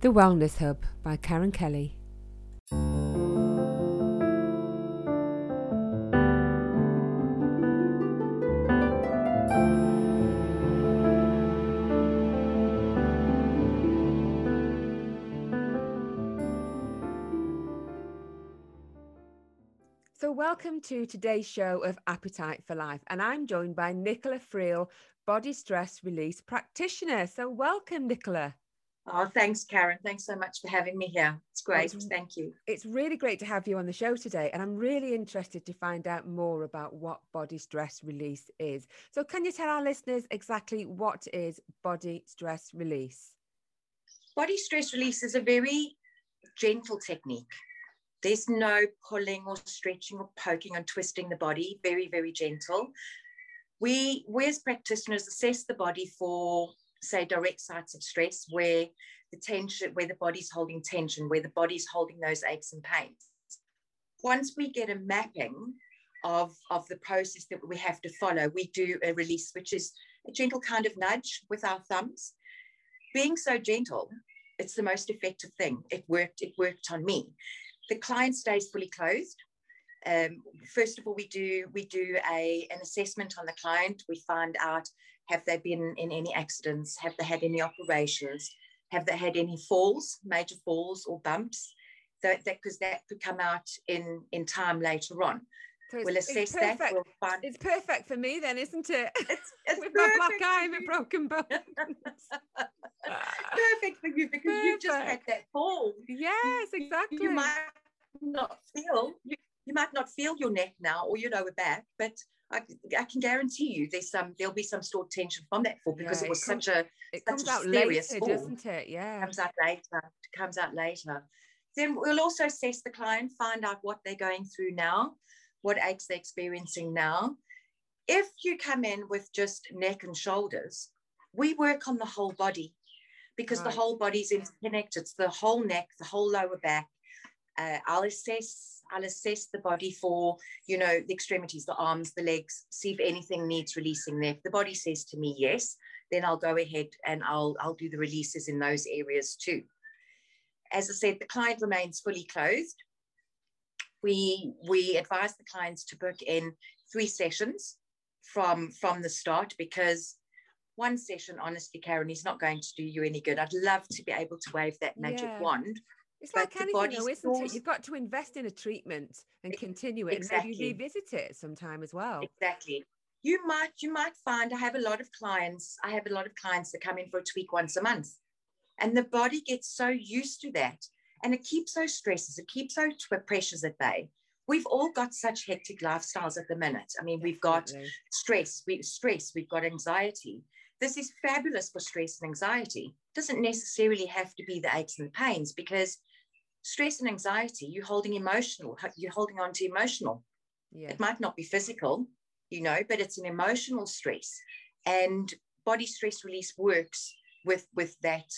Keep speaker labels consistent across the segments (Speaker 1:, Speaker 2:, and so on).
Speaker 1: The Wellness Hub by Karen Kelly. So, welcome to today's show of Appetite for Life, and I'm joined by Nicola Friel, body stress release practitioner. So, welcome, Nicola.
Speaker 2: Oh, thanks, Karen. Thanks so much for having me here. It's oh, great. It's, Thank you.
Speaker 1: It's really great to have you on the show today. And I'm really interested to find out more about what body stress release is. So, can you tell our listeners exactly what is body stress release?
Speaker 2: Body stress release is a very gentle technique. There's no pulling or stretching or poking and twisting the body, very, very gentle. We, we as practitioners assess the body for say direct sites of stress where the tension where the body's holding tension where the body's holding those aches and pains. Once we get a mapping of of the process that we have to follow we do a release which is a gentle kind of nudge with our thumbs. Being so gentle it's the most effective thing. It worked it worked on me. The client stays fully closed um, first of all, we do we do a an assessment on the client. We find out have they been in any accidents? Have they had any operations? Have they had any falls, major falls or bumps? That because that, that, could come out in in time later on.
Speaker 1: So we'll assess that. We'll find... It's perfect for me then, isn't it? It's, it's With my black eye and my broken bones.
Speaker 2: perfect for you because perfect. you've just had that fall.
Speaker 1: Yes, exactly.
Speaker 2: You, you might not feel you, you might not feel your neck now or your lower back, but I, I can guarantee you there's some there'll be some stored tension from that fall because yeah, it was it such a
Speaker 1: it comes out later, fall. doesn't it? Yeah,
Speaker 2: it comes out later. It comes out later. Then we'll also assess the client, find out what they're going through now, what aches they're experiencing now. If you come in with just neck and shoulders, we work on the whole body because right. the whole body's interconnected. It's the whole neck, the whole lower back. Uh, I'll assess I'll assess the body for, you know, the extremities, the arms, the legs, see if anything needs releasing there. If the body says to me yes, then I'll go ahead and I'll I'll do the releases in those areas too. As I said, the client remains fully closed. We we advise the clients to book in three sessions from from the start because one session, honestly, Karen, is not going to do you any good. I'd love to be able to wave that magic yeah. wand
Speaker 1: it's like anything, though, isn't it? You've got to invest in a treatment and continue it, exactly. and maybe revisit it sometime as well.
Speaker 2: Exactly. You might you might find I have a lot of clients. I have a lot of clients that come in for a tweak once a month, and the body gets so used to that, and it keeps those stresses, it keeps those pressures at bay. We've all got such hectic lifestyles at the minute. I mean, we've got stress, we stress, we've got anxiety. This is fabulous for stress and anxiety. Doesn't necessarily have to be the aches and the pains because stress and anxiety, you're holding emotional, you're holding on to emotional. Yeah. It might not be physical, you know, but it's an emotional stress. And body stress release works with with that.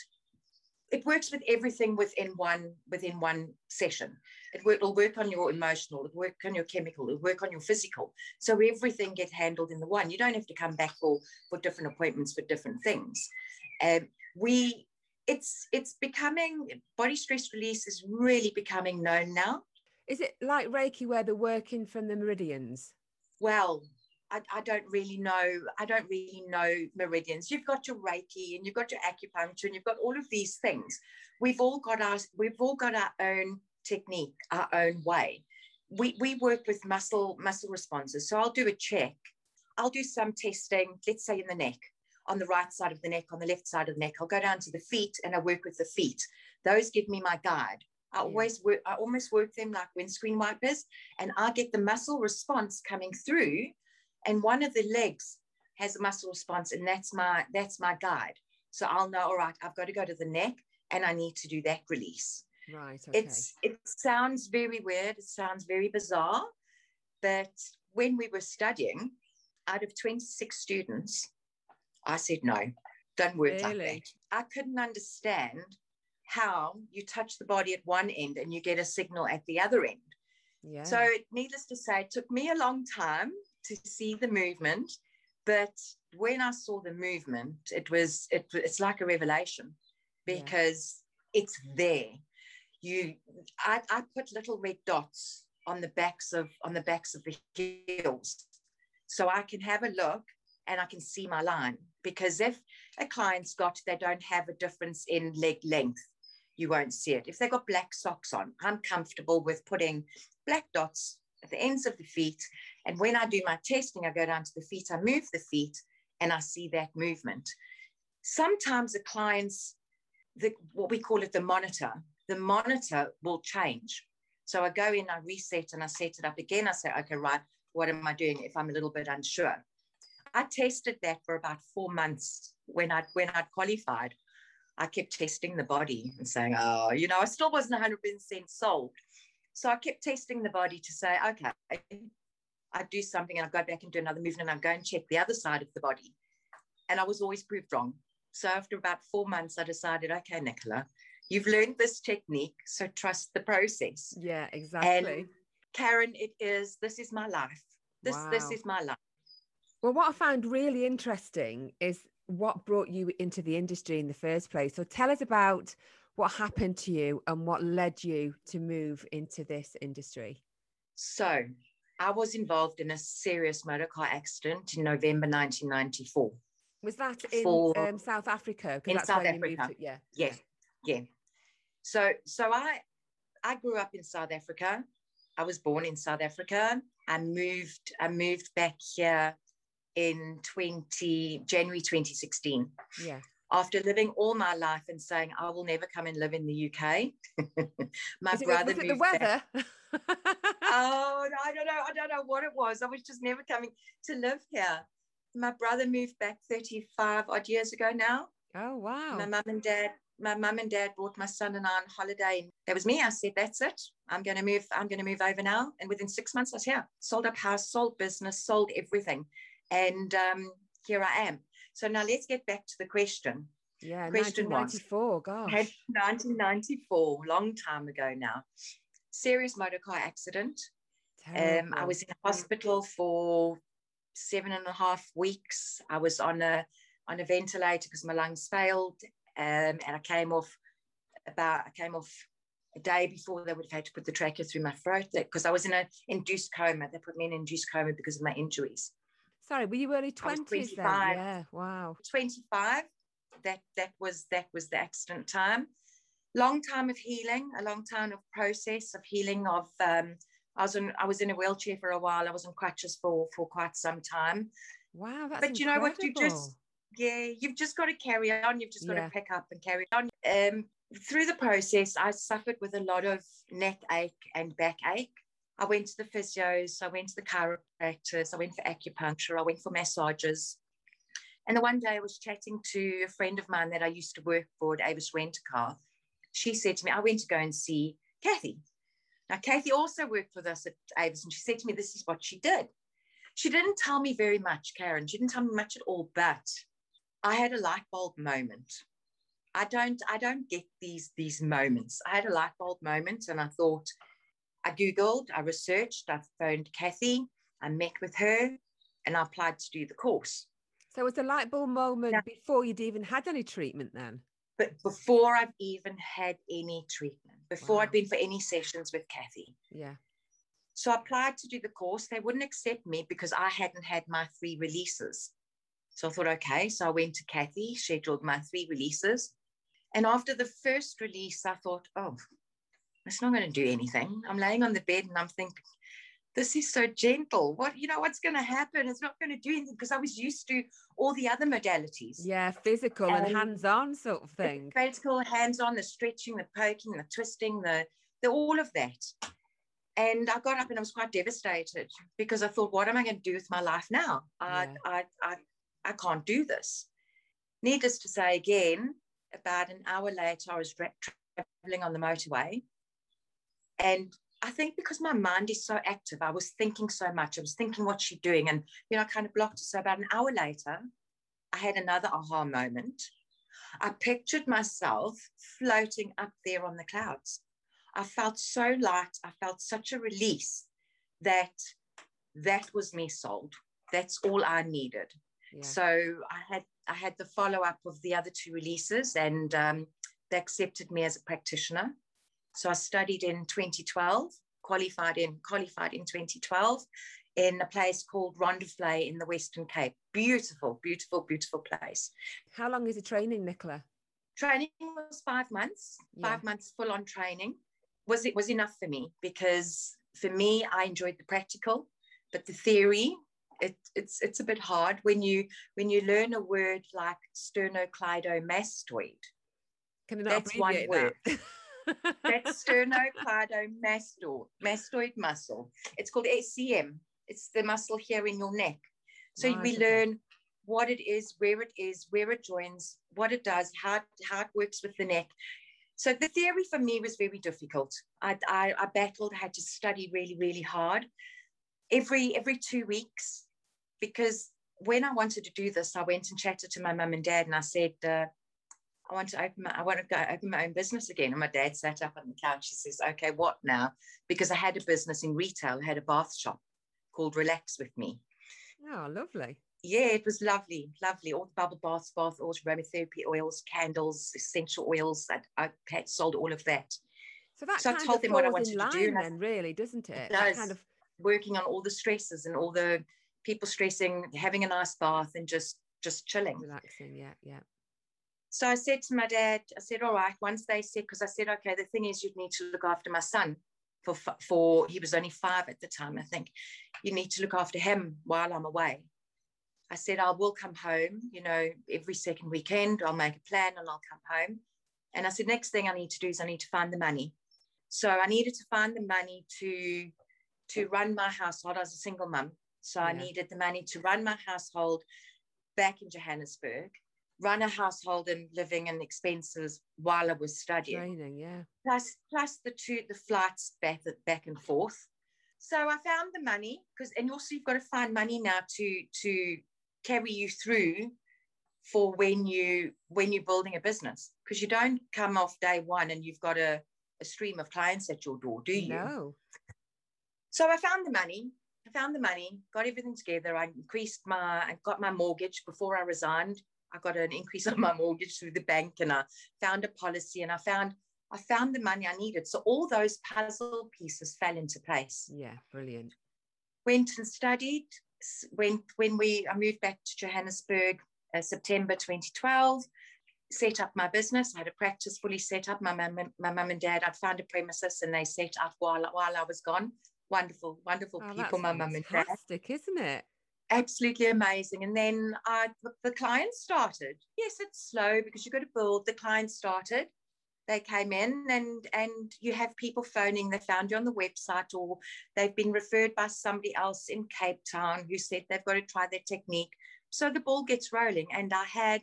Speaker 2: It works with everything within one within one session. It will work on your emotional, it'll work on your chemical, it'll work on your physical. So everything gets handled in the one. You don't have to come back for for different appointments for different things. Um, we it's it's becoming body stress release is really becoming known now.
Speaker 1: Is it like Reiki where they're working from the meridians?
Speaker 2: Well, I, I, don't really know. I don't really know meridians. You've got your Reiki and you've got your acupuncture and you've got all of these things. We've all got our we've all got our own technique, our own way. We we work with muscle muscle responses. So I'll do a check. I'll do some testing, let's say in the neck on the right side of the neck, on the left side of the neck. I'll go down to the feet and I work with the feet. Those give me my guide. I always work, I almost work them like windscreen wipers, and I get the muscle response coming through. And one of the legs has a muscle response, and that's my that's my guide. So I'll know, all right, I've got to go to the neck and I need to do that release.
Speaker 1: Right. Okay.
Speaker 2: It's it sounds very weird, it sounds very bizarre, but when we were studying, out of 26 students, I said, no, don't work really? like that. I couldn't understand how you touch the body at one end and you get a signal at the other end. Yeah. So, needless to say, it took me a long time to see the movement, but when I saw the movement, it was it, it's like a revelation because it's there. You, I, I put little red dots on the backs of on the backs of the heels, so I can have a look and I can see my line. Because if a client's got they don't have a difference in leg length, you won't see it. If they've got black socks on, I'm comfortable with putting black dots at the ends of the feet. And when I do my testing, I go down to the feet, I move the feet, and I see that movement. Sometimes the clients, the, what we call it the monitor, the monitor will change. So I go in, I reset, and I set it up again. I say, okay, right, what am I doing if I'm a little bit unsure? I tested that for about four months when I when I'd qualified. I kept testing the body and saying, oh, you know, I still wasn't 100% sold. So I kept testing the body to say, okay, I do something and I go back and do another movement and I go and check the other side of the body. And I was always proved wrong. So after about four months, I decided, okay, Nicola, you've learned this technique, so trust the process.
Speaker 1: Yeah, exactly.
Speaker 2: And Karen, it is, this is my life. This, wow. this is my life.
Speaker 1: Well, what I found really interesting is what brought you into the industry in the first place. So tell us about what happened to you and what led you to move into this industry.
Speaker 2: So I was involved in a serious motor car accident in November 1994.
Speaker 1: Was that in For, um, South Africa?
Speaker 2: In South Africa. To, yeah. Yeah. Yeah. So, so I, I grew up in South Africa. I was born in South Africa. I moved, I moved back here in 20 January 2016.
Speaker 1: Yeah.
Speaker 2: After living all my life and saying I will never come and live in the UK,
Speaker 1: my Is brother. It, was it the weather?
Speaker 2: oh, I don't know. I don't know what it was. I was just never coming to live here. My brother moved back 35 odd years ago now.
Speaker 1: Oh wow!
Speaker 2: My mum and dad my mum and dad brought my son and I on holiday. And that was me. I said, that's it. I'm going to move. I'm going to move over now. And within six months, I was here. Sold up house, sold business, sold everything. And um, here I am. So now let's get back to the question.
Speaker 1: Yeah, question 1994, was, gosh.
Speaker 2: 1994, long time ago now. Serious motor car accident. Um, I was in hospital for seven and a half weeks. I was on a on a ventilator because my lungs failed, um, and I came off about I came off a day before they would have had to put the trachea through my throat because I was in an induced coma. They put me in induced coma because of my injuries.
Speaker 1: Sorry, were you early twenties then? Yeah, wow.
Speaker 2: Twenty five. That that was that was the accident time. Long time of healing, a long time of process of healing. Of um, I was in I was in a wheelchair for a while. I was on crutches for for quite some time.
Speaker 1: Wow, that's
Speaker 2: but you know what? You just yeah, you've just got to carry on. You've just got yeah. to pick up and carry on. Um, through the process, I suffered with a lot of neck ache and back ache. I went to the physios, I went to the chiropractors, I went for acupuncture, I went for massages. And the one day I was chatting to a friend of mine that I used to work for at Avis Rent-A-Car. She said to me, I went to go and see Kathy. Now, Kathy also worked with us at Avis, and she said to me, This is what she did. She didn't tell me very much, Karen. She didn't tell me much at all, but I had a light bulb moment. I don't I don't get these these moments. I had a light bulb moment and I thought I googled, I researched, I phoned Kathy, I met with her and I applied to do the course.
Speaker 1: So it was a light bulb moment now, before you'd even had any treatment then?
Speaker 2: But before I've even had any treatment, before wow. I'd been for any sessions with Kathy.
Speaker 1: Yeah.
Speaker 2: So I applied to do the course. They wouldn't accept me because I hadn't had my three releases. So I thought, okay. So I went to Kathy, scheduled my three releases. And after the first release, I thought, oh, it's not going to do anything. I'm laying on the bed and I'm thinking, this is so gentle. What, you know, what's going to happen? It's not going to do anything because I was used to all the other modalities.
Speaker 1: Yeah, physical and, and hands on sort of thing.
Speaker 2: Physical, hands on, the stretching, the poking, the twisting, the, the all of that. And I got up and I was quite devastated because I thought, what am I going to do with my life now? I, yeah. I, I, I can't do this. Needless to say, again, about an hour later, I was traveling on the motorway. And I think because my mind is so active, I was thinking so much. I was thinking, what she doing? And, you know, I kind of blocked it. So about an hour later, I had another aha moment. I pictured myself floating up there on the clouds. I felt so light. I felt such a release that that was me sold. That's all I needed. So I had I had the follow up of the other two releases, and um, they accepted me as a practitioner. So I studied in 2012, qualified in qualified in 2012 in a place called Rondevlei in the Western Cape. Beautiful, beautiful, beautiful place.
Speaker 1: How long is the training, Nicola?
Speaker 2: Training was five months,
Speaker 1: Yeah.
Speaker 2: five months full on training. Was it was enough for me because for me, I enjoyed the practical, but the theory, it, it's it's a bit hard when you when you learn a word like sternocleidomastoid.
Speaker 1: Can not
Speaker 2: That's one
Speaker 1: abbreviate that?
Speaker 2: Sternocleidomastoid mastoid muscle. It's called SCM. It's the muscle here in your neck. So
Speaker 1: Right,
Speaker 2: we
Speaker 1: okay.
Speaker 2: learn what it is, where it is, where it joins, what it does, how it, how it works with the neck. So the theory for me was very difficult. I, I, I battled, had to study really, really hard every every two weeks because when I wanted to do this, I went and chatted to my mum and dad, and I said, uh, "I want to open my, I want to go open my own business again." And my dad sat up on the couch. He says, "Okay, what now?" Because I had a business in retail. I had a bath shop called Relax with Me.
Speaker 1: oh, lovely.
Speaker 2: Yeah, it was lovely, lovely. All the bubble baths, bath oils, aromatherapy oils, candles, essential oils. That I had sold all of that.
Speaker 1: So that
Speaker 2: So I
Speaker 1: kind
Speaker 2: told
Speaker 1: of
Speaker 2: them what I wanted to
Speaker 1: line
Speaker 2: do, and I-
Speaker 1: then, really, doesn't it?
Speaker 2: It does.
Speaker 1: kind of
Speaker 2: Working on all the stresses and all the people stressing, having a nice bath, and just just chilling.
Speaker 1: relaxing. Yeah, yeah.
Speaker 2: So I said to my dad, I said, all right, once they said, because I said, okay, the thing is, you'd need to look after my son for, for, he was only five at the time, I think. You need to look after him while I'm away. I said, I will come home, you know, every second weekend, I'll make a plan and I'll come home. And I said, next thing I need to do is I need to find the money. So I needed to find the money to, to run my household. I was a single mum. So I needed the money to run my household back in Johannesburg, run a household and living and expenses while I was studying,
Speaker 1: Training. Yeah.
Speaker 2: plus plus the two the flights back back and forth. So I found the money because and also you've got to find money now to to carry you through for when you when you're building a business because you don't come off day one and you've got a, a stream of clients at your door, do you?
Speaker 1: No.
Speaker 2: So I found the money. I found the money, got everything together. I increased my, I got my mortgage before I resigned. I got an increase on my mortgage through the bank, and I found a policy, and I found, I found the money I needed. So all those puzzle pieces fell into place.
Speaker 1: Yeah. Brilliant.
Speaker 2: Went and studied. Went when we, I moved back to Johannesburg, uh, September 2012. Set up my business. I had a practice fully set up. My mum, and- my mum and dad. I'd found a premises, and they set up while while I was gone wonderful, wonderful
Speaker 1: Oh,
Speaker 2: people, my mum and dad.
Speaker 1: fantastic, isn't it?
Speaker 2: Absolutely amazing. And then uh, I, the, the clients started. Yes, it's slow because you've got to build. The clients started. They came in and and you have people phoning. They found you on the website or they've been referred by somebody else in Cape Town who said they've got to try their technique. So the ball gets rolling. And I had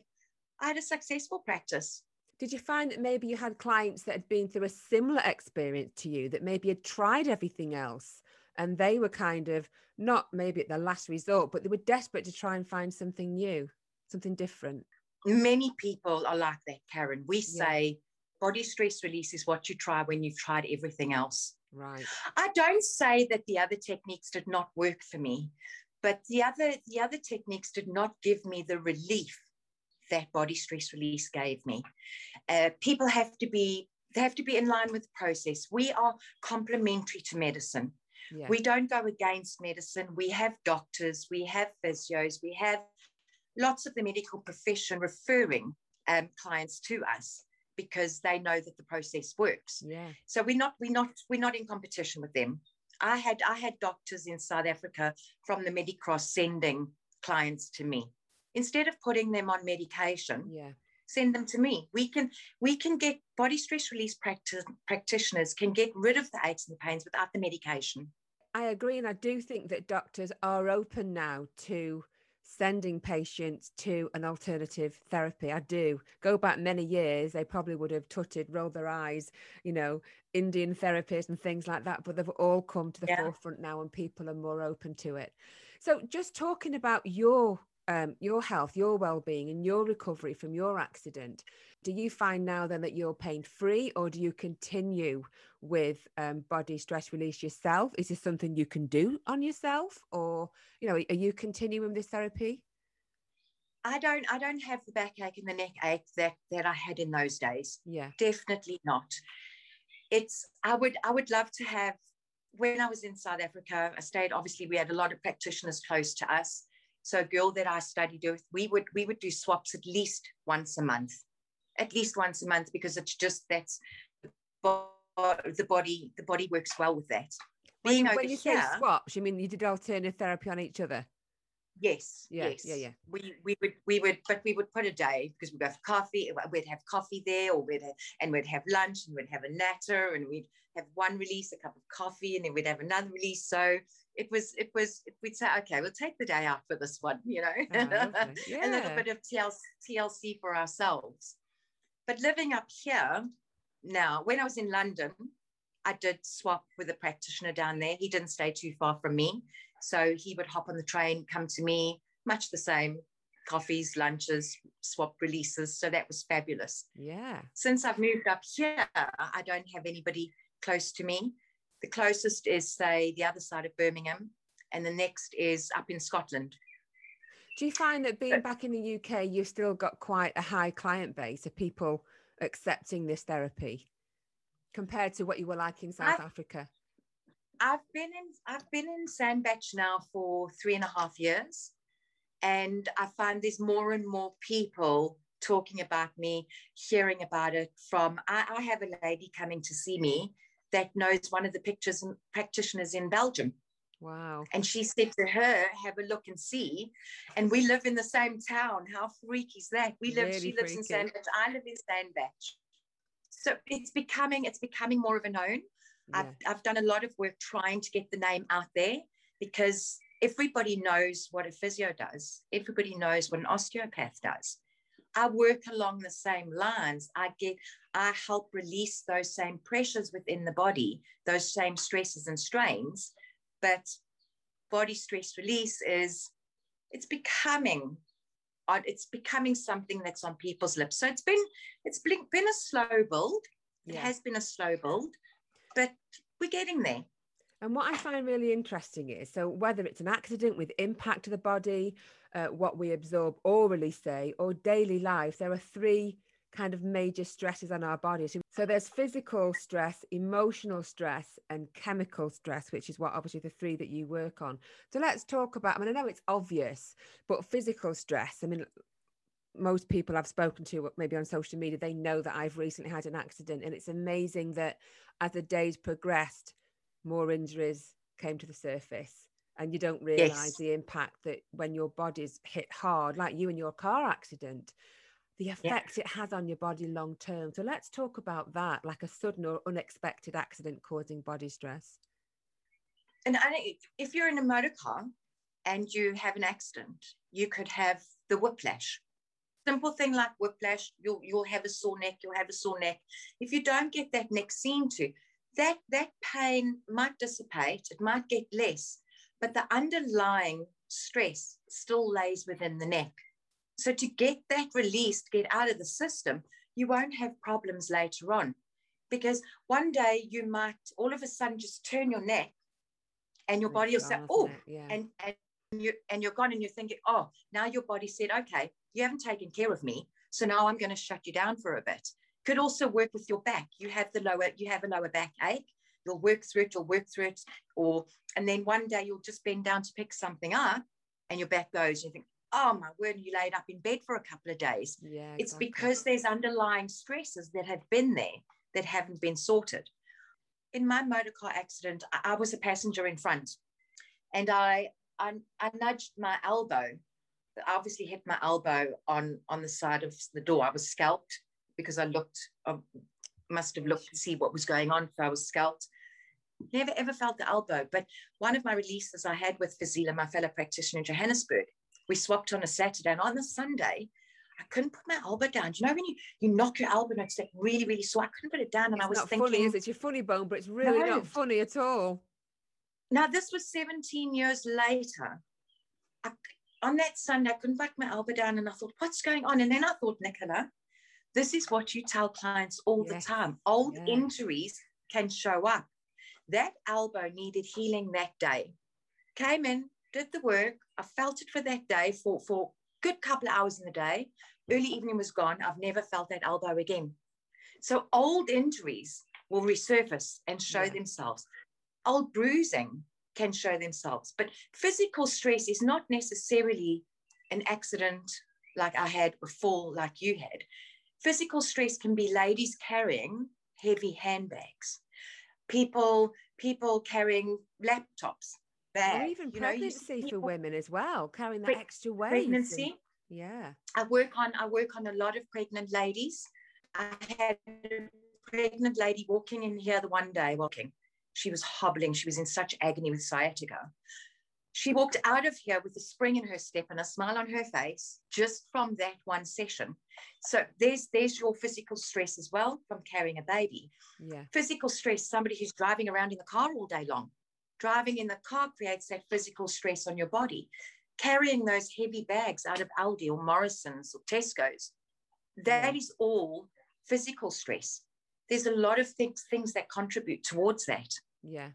Speaker 2: I had a successful practice.
Speaker 1: Did you find that maybe you had clients that had been through a similar experience to you, that maybe had tried everything else and they were kind of not maybe at the last resort, but they were desperate to try and find something new, something different?
Speaker 2: Many people are like that, Karen. We
Speaker 1: Yeah.
Speaker 2: say body stress release is what you try when you've tried everything else.
Speaker 1: Right.
Speaker 2: I don't say that the other techniques did not work for me, but the other the other techniques did not give me the relief that body stress release gave me. Uh, people have to be they have to be in line with the process. We are complementary to medicine.
Speaker 1: Yeah.
Speaker 2: We don't go against medicine. We have doctors, we have physios, we have lots of the medical profession referring um, clients to us because they know that the process works.
Speaker 1: yeah.
Speaker 2: So we're not we're not we're not in competition with them. I had I had doctors in South Africa from the Medicross sending clients to me instead of putting them on medication.
Speaker 1: Yeah.
Speaker 2: Send them to me. We can we can get body stress release practice, practitioners can get rid of the aches and the pains without the medication.
Speaker 1: I agree. And I do think that doctors are open now to sending patients to an alternative therapy. I do. Go back many years, they probably would have tutted, rolled their eyes, you know, Indian therapies and things like that. But they've all come to the
Speaker 2: Yeah.
Speaker 1: forefront now and people are more open to it. So just talking about your um, your health, your well-being, and your recovery from your accident, do you find now then that you're pain free, or do you continue with um, body stress release yourself? Is this something you can do on yourself, or you know, are you continuing this therapy?
Speaker 2: I don't I don't have the backache and the neck ache that that I had in those days.
Speaker 1: Yeah.
Speaker 2: Definitely not. It's I would I would love to have when I was in South Africa, I stayed obviously we had a lot of practitioners close to us. So a girl that I studied with, we would we would do swaps at least once a month. At least once a month because it's just that's the body the body works well with that.
Speaker 1: Being when, when you here, say swaps, you mean you did alternative therapy on each other?
Speaker 2: Yes.
Speaker 1: Yeah,
Speaker 2: yes.
Speaker 1: Yeah. Yeah.
Speaker 2: We we would we would but we would put a day because we'd have coffee. We'd have coffee there, or we'd have, and we'd have lunch, and we'd have a natter, and we'd have one release, a cup of coffee, and then we'd have another release. So it was it was we'd say, okay, we'll take the day out for this one, you know, oh, yeah. a little bit of TLC, TLC for ourselves. But living up here now, when I was in London, I did swap with a practitioner down there. He didn't stay too far from me. So he would hop on the train, come to me, much the same coffees, lunches, swap releases. So that was fabulous.
Speaker 1: Yeah.
Speaker 2: Since I've moved up here, I don't have anybody close to me. The closest is, say, the other side of Birmingham, and the next is up in Scotland.
Speaker 1: Do you find that being back in the UK, you've still got quite a high client base of people accepting this therapy compared to what you were like in South
Speaker 2: I've,
Speaker 1: Africa?
Speaker 2: I've been in I've been in Sandbach now for three and a half years, and I find there's more and more people talking about me, hearing about it from. I, I have a lady coming to see me that knows one of the pictures and practitioners in Belgium.
Speaker 1: Wow.
Speaker 2: And she said to her, have a look and see. And we live in the same town. How freaky is that? We live, really she lives freaky. in Sandbach. I live in Sandbach. So it's becoming, it's becoming more of a known. Yeah. I've, I've done a lot of work trying to get the name out there because everybody knows what a physio does. Everybody knows what an osteopath does. I work along the same lines. I get, I help release those same pressures within the body, those same stresses and strains. But body stress release is, it's becoming, it's becoming something that's on people's lips. So it's been, it's been, been a slow build. It yeah. has been a slow build, but we're getting there.
Speaker 1: And what I find really interesting is so whether it's an accident with impact to the body, uh, what we absorb orally, say, or daily life, there are three kind of major stresses on our bodies. So there's physical stress, emotional stress, and chemical stress, which is what obviously the three that you work on. So let's talk about, I mean, I know it's obvious, but physical stress, I mean, most people I've spoken to, maybe on social media, they know that I've recently had an accident. And it's amazing that as the days progressed, more injuries came to the surface. And you don't realize yes. the impact that when your body's hit hard, like you in your car accident, the effect yeah. it has on your body long term. So let's talk about that, like a sudden or unexpected accident causing body stress.
Speaker 2: And if you're in a motor car and you have an accident, you could have the whiplash simple thing like whiplash, you'll you'll have a sore neck, you'll have a sore neck. If you don't get that neck seen to, that that pain might dissipate, it might get less, but the underlying stress still lays within the neck. So to get that released, get out of the system, you won't have problems later on. Because one day you might all of a sudden just turn your neck and your body will say, oh, yeah. and, and you and you're gone and you're thinking, oh, now your body said, okay, you haven't taken care of me. So now I'm going to shut you down for a bit. Could also work with your back. You have the lower, you have a lower back ache. You'll work through it, you'll work through it, or and then one day you'll just bend down to pick something up and your back goes, you think, oh my word, you laid up in bed for a couple of days.
Speaker 1: Yeah.
Speaker 2: It's because there's underlying stresses that have been there that haven't been sorted. In my motor car accident, I was a passenger in front and I I, I nudged my elbow I obviously hit my elbow on on the side of the door. I was scalped because I looked, I must have looked to see what was going on. So I was scalped. Never ever felt the elbow, but one of my releases I had with Fazila, my fellow practitioner in Johannesburg, we swapped on a Saturday, and on the Sunday, I couldn't put my elbow down. Do you know when you, you knock your elbow and it's like really, really sore? I couldn't put it down. And
Speaker 1: it's
Speaker 2: I was
Speaker 1: not
Speaker 2: thinking,
Speaker 1: funny, is it? It's your funny bone, but it's really no. not funny at all.
Speaker 2: Now, this was 17 years later. I, on that Sunday, I couldn't put my elbow down and I thought, what's going on? And then I thought, Nicola, this is what you tell clients all yes. the time. Old yeah. injuries can show up. That elbow needed healing that day. Came in, did the work. I felt it for that day for, for good couple of hours in the day. Early evening was gone. I've never felt that elbow again. So old injuries will resurface and show yeah. themselves. Old bruising can show themselves, but physical stress is not necessarily an accident like I had before, like you had. Physical stress can be ladies carrying heavy handbags, people people carrying laptops, bags,
Speaker 1: or even pregnancy know, for women as well, carrying the extra weight.
Speaker 2: Pregnancy.
Speaker 1: And, yeah.
Speaker 2: I work on I work on a lot of pregnant ladies. I had a pregnant lady walking in here the one day walking. She was hobbling. She was in such agony with sciatica. She walked out of here with a spring in her step and a smile on her face just from that one session. So there's there's your physical stress as well from carrying a baby.
Speaker 1: Yeah.
Speaker 2: Physical stress, somebody who's driving around in the car all day long. Driving in the car creates that physical stress on your body. Carrying those heavy bags out of Aldi or Morrison's or Tesco's, that yeah. is all physical stress. There's a lot of things, things that contribute towards that.
Speaker 1: Yeah.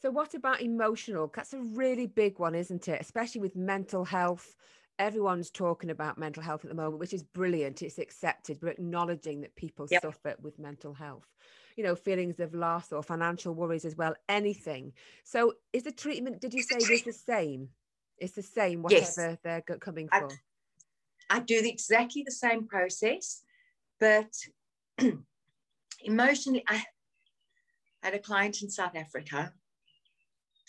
Speaker 1: So, what about emotional? That's a really big one, isn't it? Especially with mental health. Everyone's talking about mental health at the moment, which is brilliant. It's accepted, We're acknowledging that people yep. suffer with mental health, you know, feelings of loss or financial worries as well, anything. So, is the treatment, did you say, is the same? It's the same, whatever yes. they're coming for?
Speaker 2: I, I do the, exactly the same process, but emotionally, I had a client in South Africa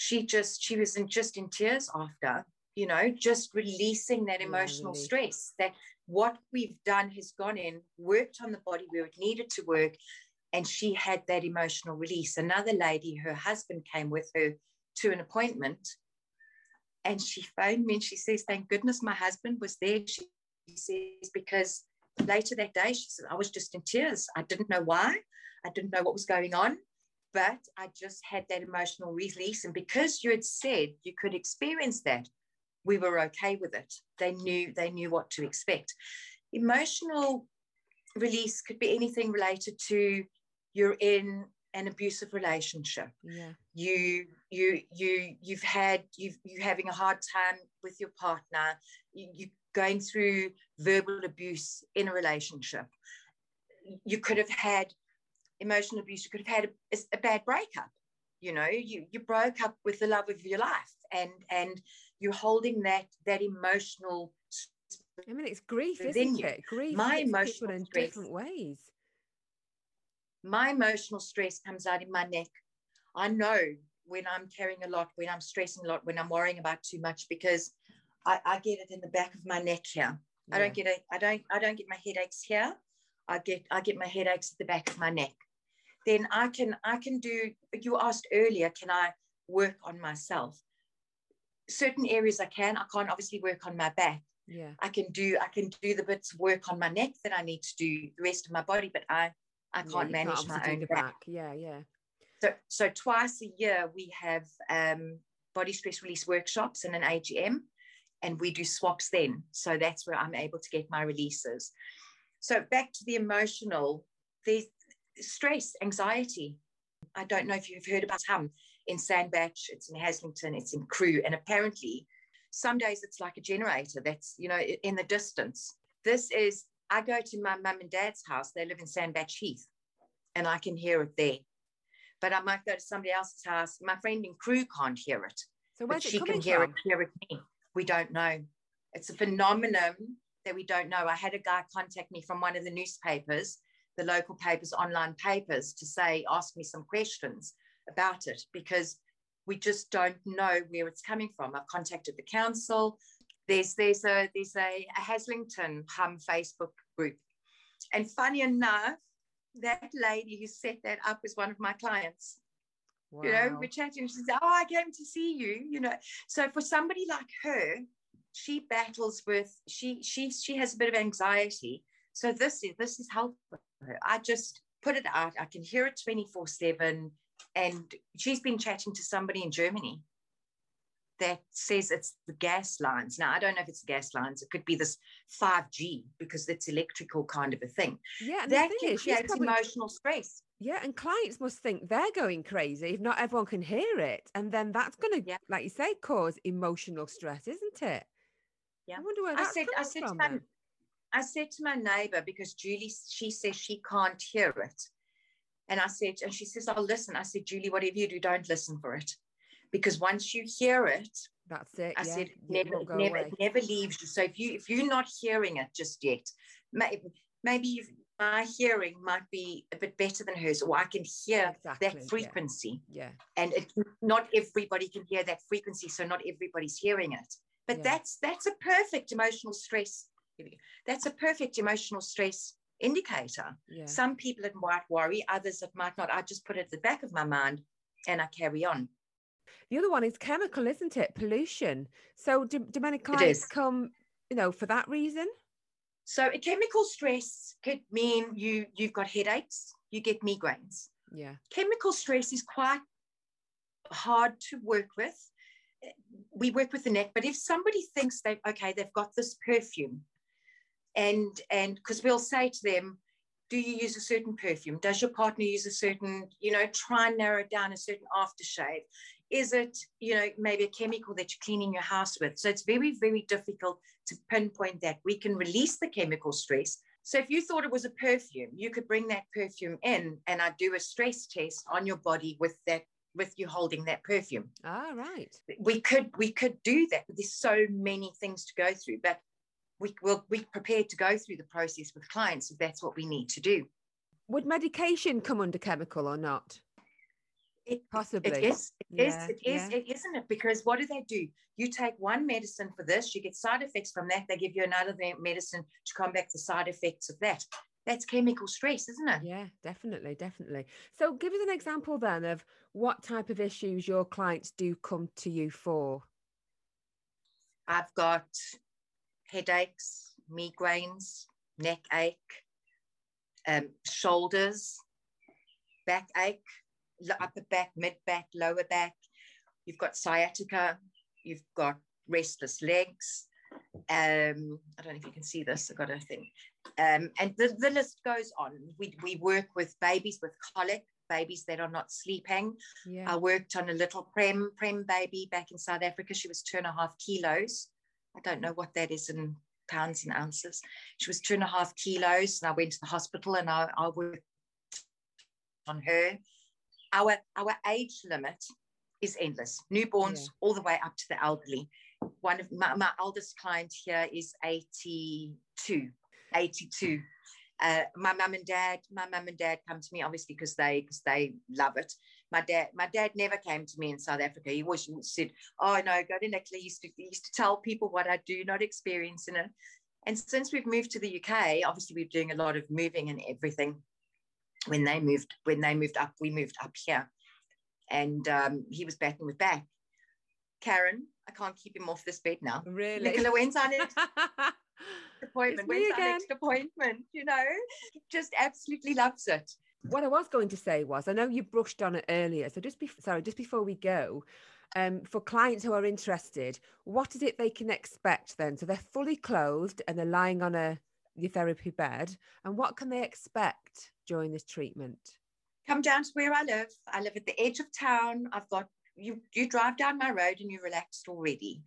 Speaker 2: she just she was in just in tears after you know just releasing that emotional yeah, stress that what we've done has gone in worked on the body where it needed to work and she had that emotional release. Another lady her husband came with her to an appointment and she phoned me and she says thank goodness my husband was there she says because later that day she said i was just in tears. I didn't know why. I didn't know what was going on but I just had that emotional release. And because you had said you could experience that, we were okay with it. They knew they knew what to expect. Emotional release could be anything related to you're in an abusive relationship.
Speaker 1: Yeah.
Speaker 2: You you you you've had you've you having a hard time with your partner. You, you going through verbal abuse in a relationship. You could have had emotional abuse, you could have had a, a, bad breakup. You know, you you broke up with the love of your life, and and you're holding that that emotional.
Speaker 1: I mean, it's grief, isn't you. it? Grief.
Speaker 2: My emotional
Speaker 1: in
Speaker 2: stress,
Speaker 1: different ways.
Speaker 2: My emotional stress comes out in my neck. I know when I'm carrying a lot, when I'm stressing a lot, when I'm worrying about too much, because I, I get it in the back of my neck here. Yeah. I don't get it. I don't. I don't get my headaches here. I get. I get my headaches at the back of my neck then I can I can do. You asked earlier, can I work on myself? Certain areas I can. I can't obviously work on my back.
Speaker 1: Yeah.
Speaker 2: I can do I can do the bits of work on my neck that I need to do the rest of my body, but I I can't yeah, manage can't my own back. back.
Speaker 1: Yeah, yeah.
Speaker 2: So so twice a year we have um, body stress release workshops and an AGM, and we do swaps then. So that's where I'm able to get my releases. So back to the emotional. There's stress, anxiety. I don't know if you've heard about Hum in Sandbach, it's in Haslington, it's in Crewe, and apparently some days it's like a generator that's, you know, in the distance. This is, I go to my mum and dad's house, they live in Sandbach Heath, and I can hear it there. But I might go to somebody else's house. My friend in Crewe can't hear it.
Speaker 1: So where's
Speaker 2: she
Speaker 1: can
Speaker 2: hear
Speaker 1: from?
Speaker 2: it, hear it me. We don't know. It's a phenomenon that we don't know. I had a guy contact me from one of the newspapers the local papers, online papers, to say, ask me some questions about it because we just don't know where it's coming from. I've contacted the council. There's there's a there's a, a Haslington Hum Facebook group, and funny enough, that lady who set that up is one of my clients. Wow. You know, we're chatting. She says, "Oh, I came to see you." You know, so for somebody like her, she battles with she she she has a bit of anxiety. So this is this is helpful I just put it out. I can hear it 24 7. And she's been chatting to somebody in Germany that says it's the gas lines. Now, I don't know if it's gas lines. It could be this 5G because it's electrical kind of a thing.
Speaker 1: Yeah, and
Speaker 2: that can is, create probably, emotional stress.
Speaker 1: Yeah, and clients must think they're going crazy if not everyone can hear it. And then that's going to, yeah. like you say, cause emotional stress, isn't it?
Speaker 2: Yeah.
Speaker 1: I wonder where
Speaker 2: I said, I said
Speaker 1: from.
Speaker 2: I said to my neighbor because Julie, she says she can't hear it, and I said, and she says, "I'll listen." I said, "Julie, whatever you do, don't listen for it, because once you hear it,
Speaker 1: That's it.
Speaker 2: I
Speaker 1: yeah,
Speaker 2: said,
Speaker 1: it
Speaker 2: never, never, it never leaves you. So if you if you're not hearing it just yet, maybe maybe my hearing might be a bit better than hers, or I can hear
Speaker 1: Exactly,
Speaker 2: that frequency,
Speaker 1: Yeah.
Speaker 2: and it, not everybody can hear that frequency, so not everybody's hearing it. But
Speaker 1: Yeah.
Speaker 2: that's that's a perfect emotional stress. That's a perfect emotional stress indicator.
Speaker 1: Yeah.
Speaker 2: Some people it might worry, others it might not. I just put it at the back of my mind, and I carry on.
Speaker 1: The other one is chemical, isn't it? Pollution. So do, do many clients come, you know, for that reason?
Speaker 2: So a chemical stress could mean you you've got headaches, you get migraines.
Speaker 1: Yeah.
Speaker 2: Chemical stress is quite hard to work with. We work with the neck, but if somebody thinks they okay, they've got this perfume, and and because we'll say to them, do you use a certain perfume? Does your partner use a certain, you know, try and narrow down a certain aftershave? Is it, you know, maybe a chemical that you're cleaning your house with? So it's very, very difficult to pinpoint that. We can release the chemical stress. So if you thought it was a perfume, you could bring that perfume in and I'd do a stress test on your body with that, with you holding that perfume.
Speaker 1: Ah, right.
Speaker 2: We could, we could do that, there's so many things to go through. But we will be prepared to go through the process with clients if that's what we need to do.
Speaker 1: Would medication come under chemical or not?
Speaker 2: It,
Speaker 1: Possibly.
Speaker 2: It is. It is.
Speaker 1: Yeah,
Speaker 2: It is.
Speaker 1: yeah.
Speaker 2: It isn't it? Because what do they do? You take one medicine for this, you get side effects from that. They give you another medicine to combat the side effects of that. That's chemical stress, isn't it?
Speaker 1: Yeah, definitely, definitely. So give us an example then of what type of issues your clients do come to you for.
Speaker 2: I've got headaches, migraines, neck ache, um, shoulders, back ache, upper back, mid back, lower back. You've got sciatica. You've got restless legs. Um, I don't know if you can see this. I've got a thing. Um, and the, the list goes on. We, we work with babies with colic, babies that are not sleeping.
Speaker 1: Yeah.
Speaker 2: I worked on a little prem prem baby back in South Africa. She was two and a half kilos. I don't know what that is in pounds and ounces. She was two and a half kilos, and I went to the hospital and I, I worked on her. Our our age limit is endless. Newborns
Speaker 1: Yeah.
Speaker 2: all the way up to the elderly. One of my, my oldest client here is 82. 82 uh, my mum and dad, my mum and dad come to me obviously because they because they love it. My dad, my dad never came to me in South Africa. He always said, "Oh no, go to Nicola." He used to he used to tell people what I do, not experiencing it. And since we've moved to the UK, obviously we're doing a lot of moving and everything. When they moved, when they moved up, we moved up here, and um, he was battling with back. Karen, I can't keep him off this bed now.
Speaker 1: really?
Speaker 2: Nicola, when's our next appointment? When's our
Speaker 1: again.
Speaker 2: next appointment? You know, just absolutely loves it.
Speaker 1: What I was going to say was, I know you brushed on it earlier. So just be sorry, just before we go, um, for clients who are interested, what is it they can expect then? So they're fully clothed and they're lying on a your therapy bed, and what can they expect during this treatment?
Speaker 2: come down to where I live. I live at the edge of town. I've got you. You drive down my road and you're relaxed already.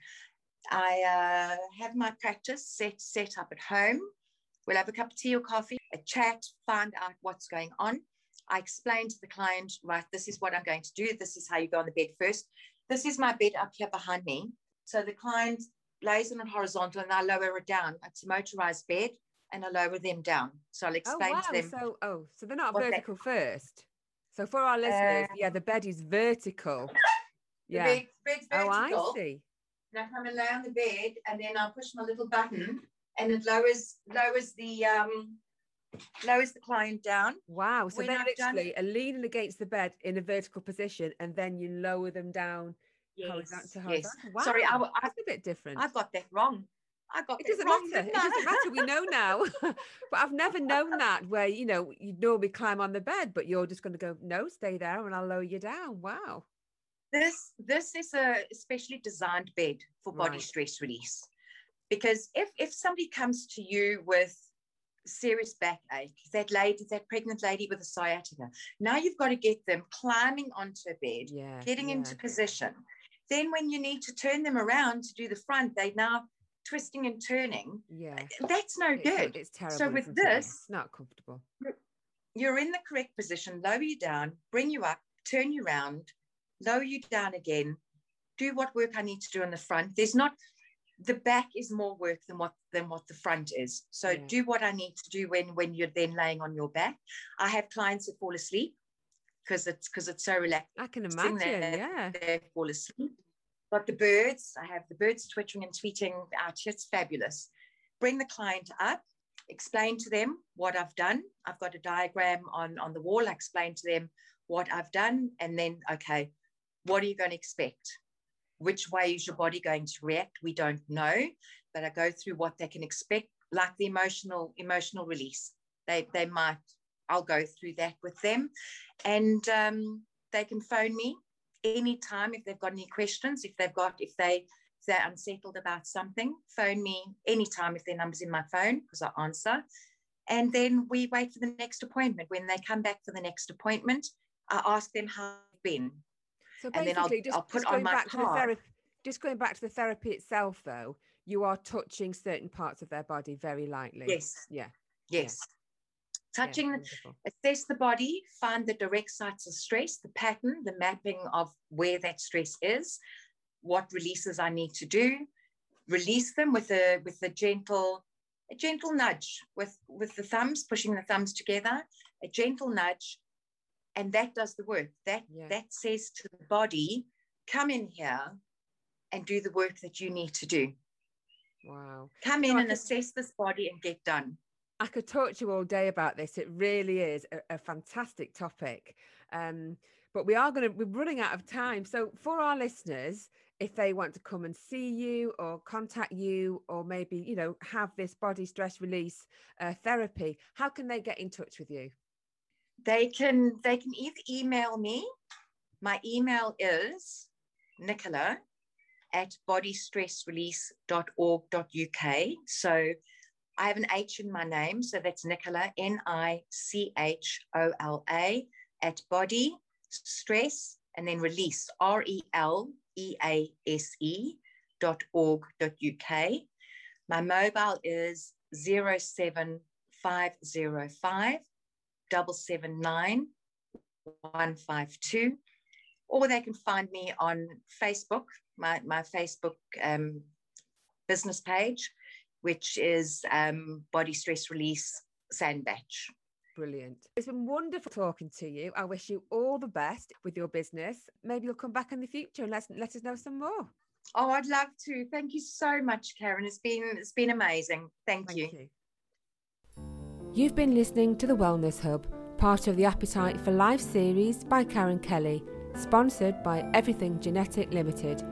Speaker 2: I uh, have my practice set set up at home. We'll have a cup of tea or coffee, a chat, find out what's going on. I explain to the client, right, this is what I'm going to do. This is how you go on the bed first. This is my bed up here behind me. So the client lays on it horizontal and I lower it down. It's a motorized bed and I lower them down. So I'll
Speaker 1: Oh
Speaker 2: explain
Speaker 1: wow!
Speaker 2: to them.
Speaker 1: So oh, so they're not
Speaker 2: what they-
Speaker 1: vertical first. So for our listeners,
Speaker 2: Uh,
Speaker 1: yeah, the bed is vertical. Yeah.
Speaker 2: bed- bed's
Speaker 1: Oh. I see.
Speaker 2: and I come and lay on the bed, and then I push my little button, and it lowers lowers the um lowers the client down.
Speaker 1: Wow. So
Speaker 2: When
Speaker 1: they're
Speaker 2: I've done-
Speaker 1: leaning against the bed in a vertical position, and then you lower them down horizontal to
Speaker 2: yes.
Speaker 1: Wow.
Speaker 2: Sorry, I, w- I,
Speaker 1: that's a bit different.
Speaker 2: I got that wrong. I got
Speaker 1: it
Speaker 2: that
Speaker 1: doesn't
Speaker 2: wrong.
Speaker 1: matter. It doesn't matter. We know now. but I've never known that where you know you normally climb on the bed, but you're just going to go no, stay there, and I'll lower you down. Wow.
Speaker 2: this this is a specially designed bed for body
Speaker 1: Right.
Speaker 2: stress release because if if somebody comes to you with serious backache that lady that pregnant lady with a sciatica now you've got to get them climbing onto a bed
Speaker 1: Yeah.
Speaker 2: getting
Speaker 1: yeah.
Speaker 2: into position then when you need to turn them around to do the front they now twisting and turning.
Speaker 1: Yeah.
Speaker 2: Uh, that's no
Speaker 1: It's,
Speaker 2: good.
Speaker 1: it's terrible.
Speaker 2: So with this-
Speaker 1: it's not comfortable.
Speaker 2: You're in the correct position, lower you down, bring you up, turn you round, lower you down again, do what work I need to do on the front. There's not the back is more work than what than what the front is. So
Speaker 1: Yeah.
Speaker 2: do what I need to do when when you're then laying on your back. I have clients that fall asleep because it's because it's so relaxed.
Speaker 1: I can imagine.
Speaker 2: there,
Speaker 1: Yeah.
Speaker 2: They fall asleep. Got the birds. I have the birds twittering and tweeting out here. It's fabulous. Bring the client up, explain to them what I've done. I've got a diagram on, on the wall. I explain to them what I've done. And then, okay, what are you going to expect? Which way is your body going to react? We don't know, but I go through what they can expect, like the emotional emotional release. They they might. I'll go through that with them, and um, they can phone me anytime if they've got any questions. If they've got if they if they're unsettled about something, phone me anytime if their number's in my phone because I answer. And then we wait for the next appointment. When they come back for the next appointment, I ask them how they've been.
Speaker 1: So
Speaker 2: And then I'll-
Speaker 1: basically, just,
Speaker 2: I'll put on
Speaker 1: going
Speaker 2: my
Speaker 1: back to the
Speaker 2: card.
Speaker 1: therapy, just going back to the therapy itself, though, you are touching certain parts of their body very lightly.
Speaker 2: Yes,
Speaker 1: Yeah.
Speaker 2: yes.
Speaker 1: yeah,
Speaker 2: Touching the assess the body, find the direct sites of stress, the pattern, the mapping of where that stress is, what releases I need to do, release them with a with a gentle, a gentle nudge with with the thumbs, pushing the thumbs together, a gentle nudge, and that does the work. That
Speaker 1: Yeah.
Speaker 2: that says to the body, come in here and do the work that you need to do.
Speaker 1: Wow.
Speaker 2: Come in and
Speaker 1: could-
Speaker 2: assess this body and get done.
Speaker 1: I could talk to you all day about this. It really is a, a fantastic topic. Um, but we are going to, we're running out of time. So, for our listeners, if they want to come and see you or contact you or maybe, you know, have this body stress release uh, therapy, how can they get in touch with you?
Speaker 2: They can they can either email me. My email is nichola at bodystressrelease.org.uk so i have an h in my name. So that's nichola n-i-c-h-o-l-a at body stress and then release r-e-l-e-a-s-e dot org dot uk my mobile is 07505 double seven nine one five two, or they can find me on Facebook, my my Facebook um, business page, which is um, Body Stress Release Sandbach.
Speaker 1: Brilliant. It's been wonderful talking to you. I wish you all the best with your business. Maybe you'll come back in the future and let, let us know some more.
Speaker 2: Oh, I'd love to. Thank you so much, Karen. It's been it's been amazing. Thank,
Speaker 1: Thank
Speaker 2: you.
Speaker 1: you. You've been listening to the Wellness Hub, part of the Appetite for Life series by Karen Kelly, sponsored by Everything Genetic Limited.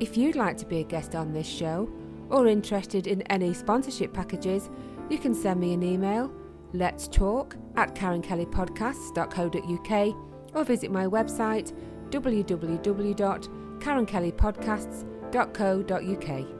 Speaker 1: If you'd like to be a guest on this show or interested in any sponsorship packages, you can send me an email, let's talk at karenkellypodcasts.co.uk or visit my website www.karenkellypodcasts.co.uk.